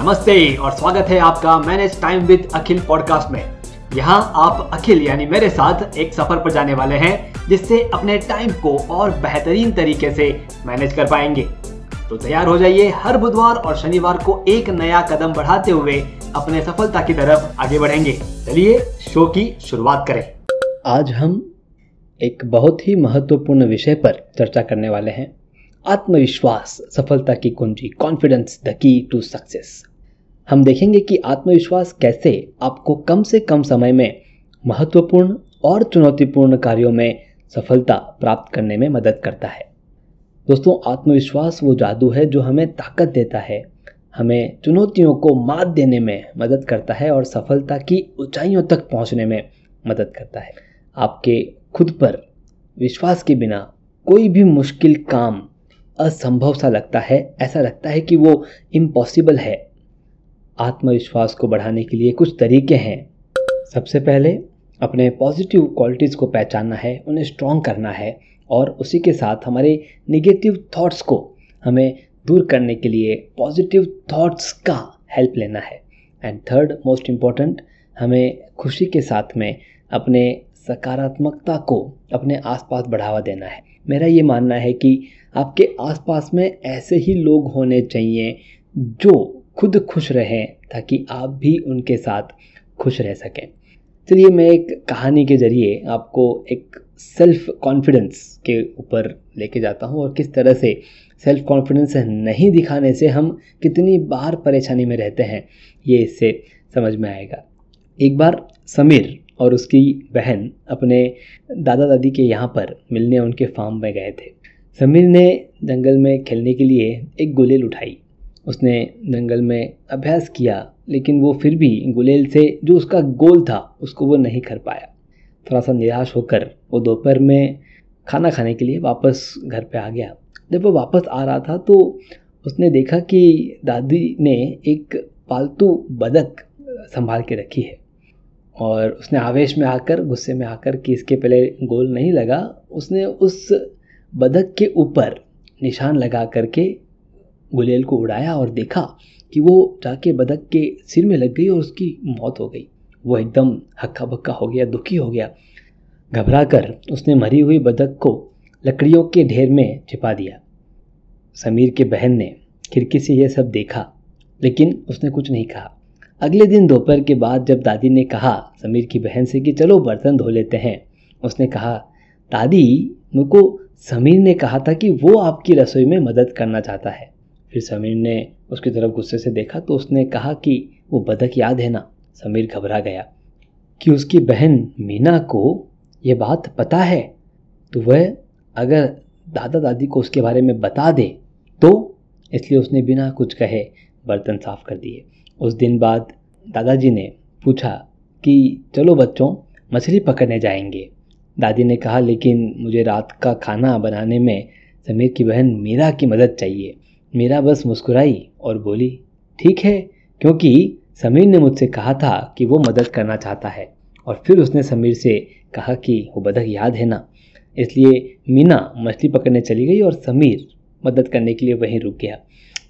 नमस्ते और स्वागत है आपका manage time with Akhil podcast में। यहाँ आप अखिल यानी मेरे साथ एक सफ़र पर जाने वाले हैं, जिससे अपने टाइम को और बेहतरीन तरीके से मैनेज कर पाएँगे। तो तैयार हो जाइए हर बुधवार और शनिवार को एक नया कदम बढ़ाते हुए अपने सफलता की तरफ़ आगे बढ़ेंगे। चलिए शो की शुरुआत करें। आज हम एक बहुत ही महत्वपूर्ण विषय पर चर्चा करने वाले हैं। आत्मविश्वास, सफलता की कुंजी confidence the key to success हम देखेंगे कि आत्मविश्वास कैसे आपको कम से कम समय में महत्वपूर्ण और चुनौतीपूर्ण कार्यों में सफलता प्राप्त करने में मदद करता है। दोस्तों, आत्मविश्वास वो जादू है जो हमें ताकत देता है, हमें चुनौतियों को मात देने में मदद करता है और सफलता की ऊंचाइयों तक पहुँचने में मदद करता है। आपके खुद पर विश्वास के बिना कोई भी मुश्किल काम असंभव सा लगता है। ऐसा लगता है कि वो इम्पॉसिबल है। आत्मविश्वास को बढ़ाने के लिए कुछ तरीके हैं। सबसे पहले, अपने पॉजिटिव क्वालिटीज़ को पहचानना है, उन्हें स्ट्रॉन्ग करना है, और उसी के साथ हमारे निगेटिव थॉट्स को हमें दूर करने के लिए पॉजिटिव थॉट्स का हेल्प लेना है। एंड थर्ड मोस्ट इंपॉर्टेंट हमें खुशी के साथ में अपने सकारात्मकता को अपने आसपास बढ़ावा देना है। मेरा ये मानना है कि आपके आसपास में ऐसे ही लोग होने चाहिए जो खुद खुश रहें ताकि आप भी उनके साथ खुश रह सकें। चलिए मैं एक कहानी के ज़रिए आपको एक सेल्फ कॉन्फिडेंस के ऊपर लेके जाता हूँ और किस तरह से सेल्फ कॉन्फिडेंस नहीं दिखाने से हम कितनी बार परेशानी में रहते हैं, ये इससे समझ में आएगा। एक बार समीर और उसकी बहन अपने दादा दादी के यहाँ पर मिलने उनके फार्म में गए थे। समीर ने जंगल में खेलने के लिए एक गुलेल उठाई उसने जंगल में अभ्यास किया, लेकिन वो फिर भी गुलेल से जो उसका गोल था, उसको वो नहीं कर पाया। थोड़ा सा निराश होकर वो दोपहर में खाना खाने के लिए वापस घर पे आ गया। जब वो वापस आ रहा था तो उसने देखा कि दादी ने एक पालतू बदक संभाल के रखी है और उसने आवेश में आकर, गुस्से में आकर कि इसके पहले गोल नहीं लगा, उसने उस बदक के ऊपर निशान लगा करके गुलेल को उड़ाया और देखा कि वो जाके बदक के सिर में लग गई और उसकी मौत हो गई। वो एकदम हक्का बक्का हो गया, दुखी हो गया। घबरा कर उसने मरी हुई बदक को लकड़ियों के ढेर में छिपा दिया। समीर के बहन ने खिड़की से यह सब देखा, लेकिन उसने कुछ नहीं कहा। अगले दिन दोपहर के बाद जब दादी ने कहा समीर की बहन से कि चलो बर्तन धो लेते हैं, उसने कहा, दादी, मुझको समीर ने कहा था कि वो आपकी रसोई में मदद करना चाहता है। फिर समीर ने उसकी तरफ़ गुस्से से देखा तो उसने कहा कि वो बदक याद है ना। समीर घबरा गया। कि उसकी बहन मीना को ये बात पता है? तो वह अगर दादा दादी को उसके बारे में बता दे तो इसलिए उसने बिना कुछ कहे बर्तन साफ़ कर दिए। उस दिन बाद दादाजी ने पूछा कि, चलो बच्चों, मछली पकड़ने जाएँगे। दादी ने कहा, लेकिन मुझे रात का खाना बनाने में समीर की बहन मीरा की मदद चाहिए। मीरा बस मुस्कुराई और बोली, ठीक है, क्योंकि समीर ने मुझसे कहा था कि वो मदद करना चाहता है। और फिर उसने समीर से कहा कि वो बदक याद है ना। इसलिए मीना मछली पकड़ने चली गई और समीर मदद करने के लिए वहीं रुक गया।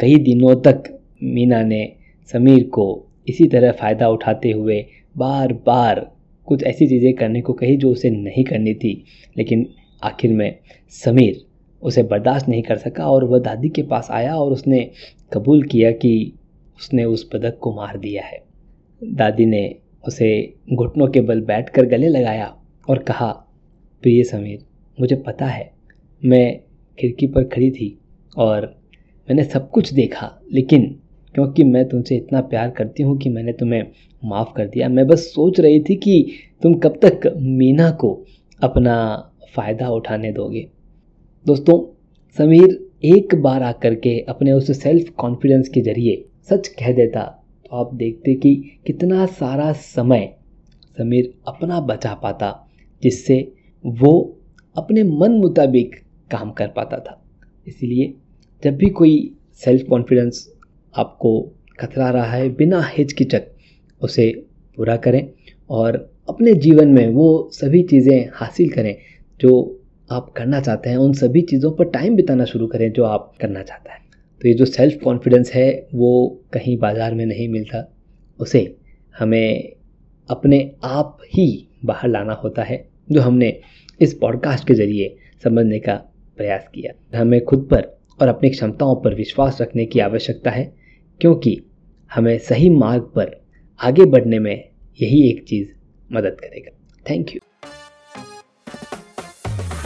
कई दिनों तक मीना ने समीर को इसी तरह फ़ायदा उठाते हुए बार बार कुछ ऐसी चीज़ें करने को कही जो उसे नहीं करनी थी। लेकिन आखिर में समीर उसे बर्दाश्त नहीं कर सका और वह दादी के पास आया और उसने कबूल किया कि उसने उस बदक को मार दिया है। दादी ने उसे घुटनों के बल बैठकर गले लगाया और कहा, प्रिय समीर, मुझे पता है, मैं खिड़की पर खड़ी थी और मैंने सब कुछ देखा, लेकिन क्योंकि मैं तुमसे इतना प्यार करती हूँ कि मैंने तुम्हें माफ़ कर दिया, मैं बस सोच रही थी कि तुम कब तक मीना को अपना फ़ायदा उठाने दोगे। दोस्तों, समीर एक बार आकर के अपने उस सेल्फ कॉन्फिडेंस के ज़रिए सच कह देता तो आप देखते कि कितना सारा समय समीर अपना बचा पाता, जिससे वो अपने मन मुताबिक काम कर पाता था। इसीलिए जब भी कोई सेल्फ कॉन्फिडेंस आपको खतरा रहा है, बिना हिचकिचक उसे पूरा करें और अपने जीवन में वो सभी चीज़ें हासिल करें जो आप करना चाहते हैं, उन सभी चीज़ों पर टाइम बिताना शुरू करें जो आप करना चाहते हैं। तो ये जो सेल्फ कॉन्फिडेंस है, वो कहीं बाज़ार में नहीं मिलता। उसे हमें अपने आप ही बाहर लाना होता है, जो हमने इस पॉडकास्ट के ज़रिए समझने का प्रयास किया। हमें खुद पर और अपनी क्षमताओं पर विश्वास रखने की आवश्यकता है, क्योंकि हमें सही मार्ग पर आगे बढ़ने में यही एक चीज़ मदद करेगा। Thank you